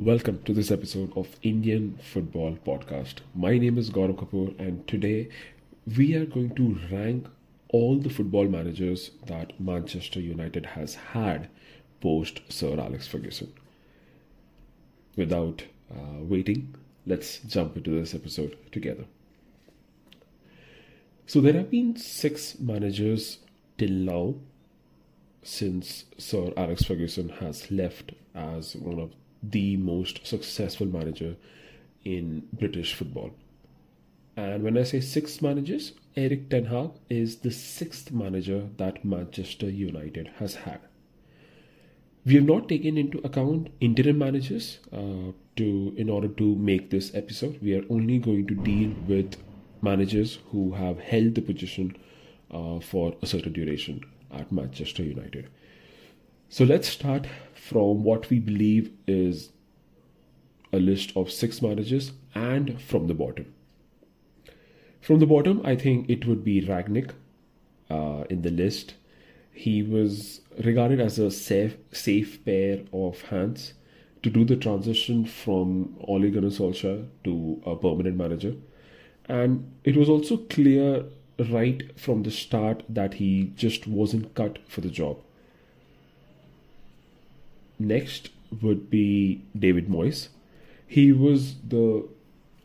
Welcome to this episode of Indian Football Podcast. My name is Gaurav Kapoor, and today we are going to rank all the football managers that Manchester United has had post Sir Alex Ferguson. Without uh, waiting, let's jump into this episode together. So, there have been six managers till now since Sir Alex Ferguson has left as one of the most successful manager in British football. And when I say six managers, Erik Ten Hag is the sixth manager that Manchester United has had. We have not taken into account interim managers uh, to in order to make this episode. We are only going to deal with managers who have held the position uh, for a certain duration at Manchester United. So let's start from what we believe is a list of six managers and from the bottom. From the bottom, I think it would be Rangnick uh, in the list. He was regarded as a safe, safe pair of hands to do the transition from Ole Gunnar Solskjaer to a permanent manager. And it was also clear right from the start that he just wasn't cut for the job. Next would be David Moyes. He was the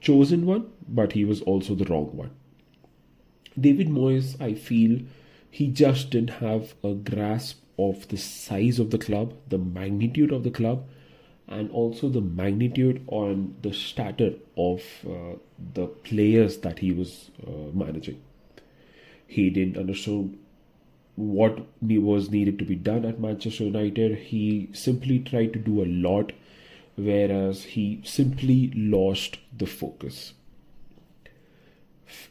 chosen one, but he was also the wrong one. David Moyes, I feel, he just didn't have a grasp of the size of the club, the magnitude of the club, and also the magnitude on the stature of uh, the players that he was uh, managing. He didn't understand what was needed to be done at Manchester United. He simply tried to do a lot, whereas he simply lost the focus.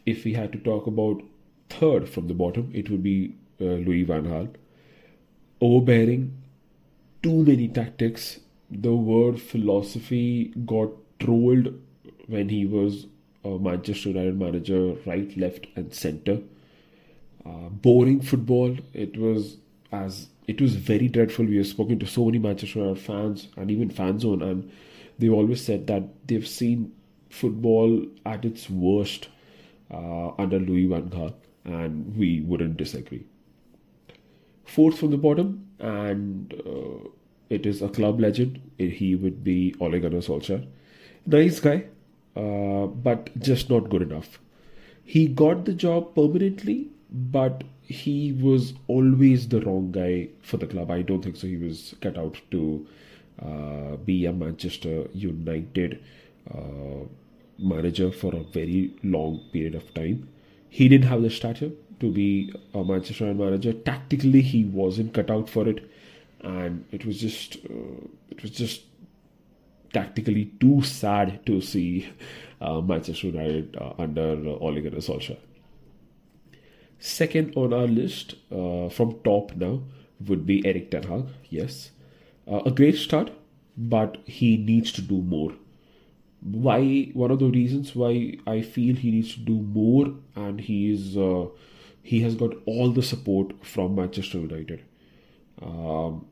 If we had to talk about third from the bottom, it would be uh, Louis Van Gaal. Overbearing, too many tactics. The word philosophy got trolled when he was a Manchester United manager, right, left, and centre uh, boring football. It was as it was very dreadful. We have spoken to so many Manchester United fans and even fan zone, and they've always said that they've seen football at its worst uh, under Louis Van Gaal, and we wouldn't disagree. Fourth from the bottom, and uh, it is a club legend. He would be Ole Gunnar Solskjaer. Nice guy, uh, but just not good enough. He got the job permanently but he was always the wrong guy for the club. I don't think so. He was cut out to uh, be a Manchester United uh, manager for a very long period of time. He didn't have the stature to be a Manchester United manager. Tactically, he wasn't cut out for it, and it was just uh, it was just tactically too sad to see uh, Manchester United uh, under Ole Gunnar Solskjaer. Second on our list uh, from top now would be Erik Ten Hag. Yes, uh, a great start, but he needs to do more. Why? One of the reasons why I feel he needs to do more, and he is uh, he has got all the support from Manchester United. Um,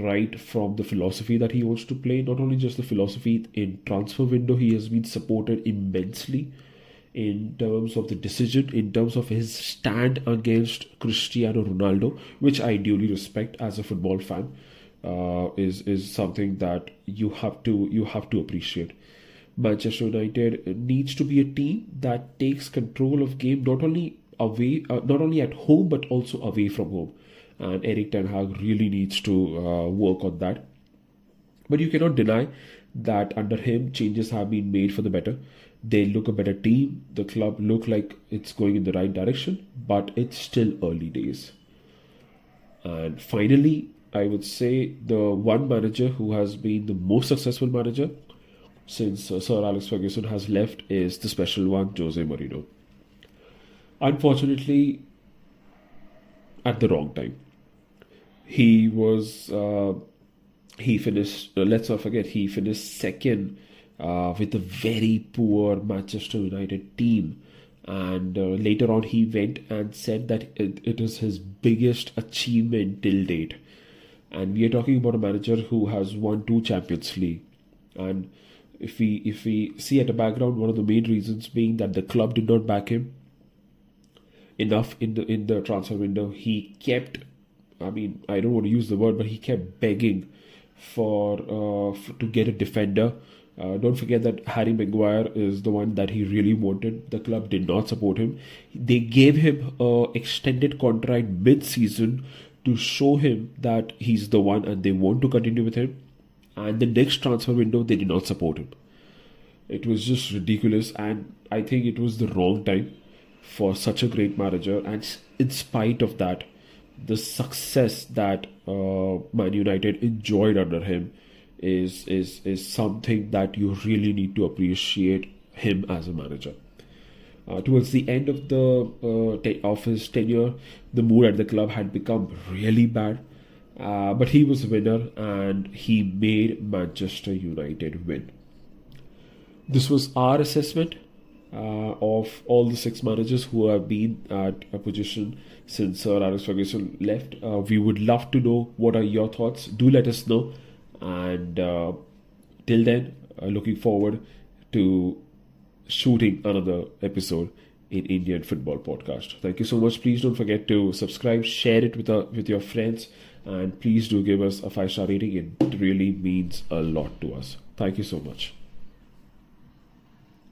right from the philosophy that he wants to play, not only just the philosophy in transfer window, he has been supported immensely in terms of the decision, in terms of his stand against Cristiano Ronaldo, which I duly respect as a football fan, uh, is is something that you have to you have to appreciate. Manchester United needs to be a team that takes control of game not only away, uh, not only at home but also away from home, and Erik Ten Hag really needs to uh, work on that. But you cannot deny that under him changes have been made for the better they look a better team. The club look like it's going in the right direction, but it's still early days. And finally, I would say the one manager who has been the most successful manager since uh, Sir Alex Ferguson has left is the special one, Jose Mourinho. Unfortunately, at the wrong time. He was uh, he finished. Let's not forget he finished second uh, with a very poor Manchester United team. And uh, later on, he went and said that it, it is his biggest achievement till date. And we are talking about a manager who has won two Champions League, And if we if we see at the background, one of the main reasons being that the club did not back him enough in the in the transfer window. He kept, I mean, I don't want to use the word, but he kept begging for, uh, to get a defender. Uh, don't forget that Harry Maguire is the one that he really wanted. The club did not support him. They gave him a extended contract mid-season to show him that he's the one, and they want to continue with him. And the next transfer window, they did not support him. It was just ridiculous, and I think it was the wrong time for such a great manager. And in spite of that, the success that uh, Man United enjoyed under him is is is something that you really need to appreciate him as a manager. Uh, towards the end of the uh, te- of his tenure, the mood at the club had become really bad. Uh, but he was a winner and he made Manchester United win. This was our assessment uh, of all the six managers who have been at a position since Sir Alex Ferguson left. Uh, we would love to know what are your thoughts. Do let us know. And uh, till then, uh, looking forward to shooting another episode in Indian Football Podcast. Thank you so much. Please don't forget to subscribe, share it with, uh, with your friends, and please do give us a five star rating. It really means a lot to us. Thank you so much.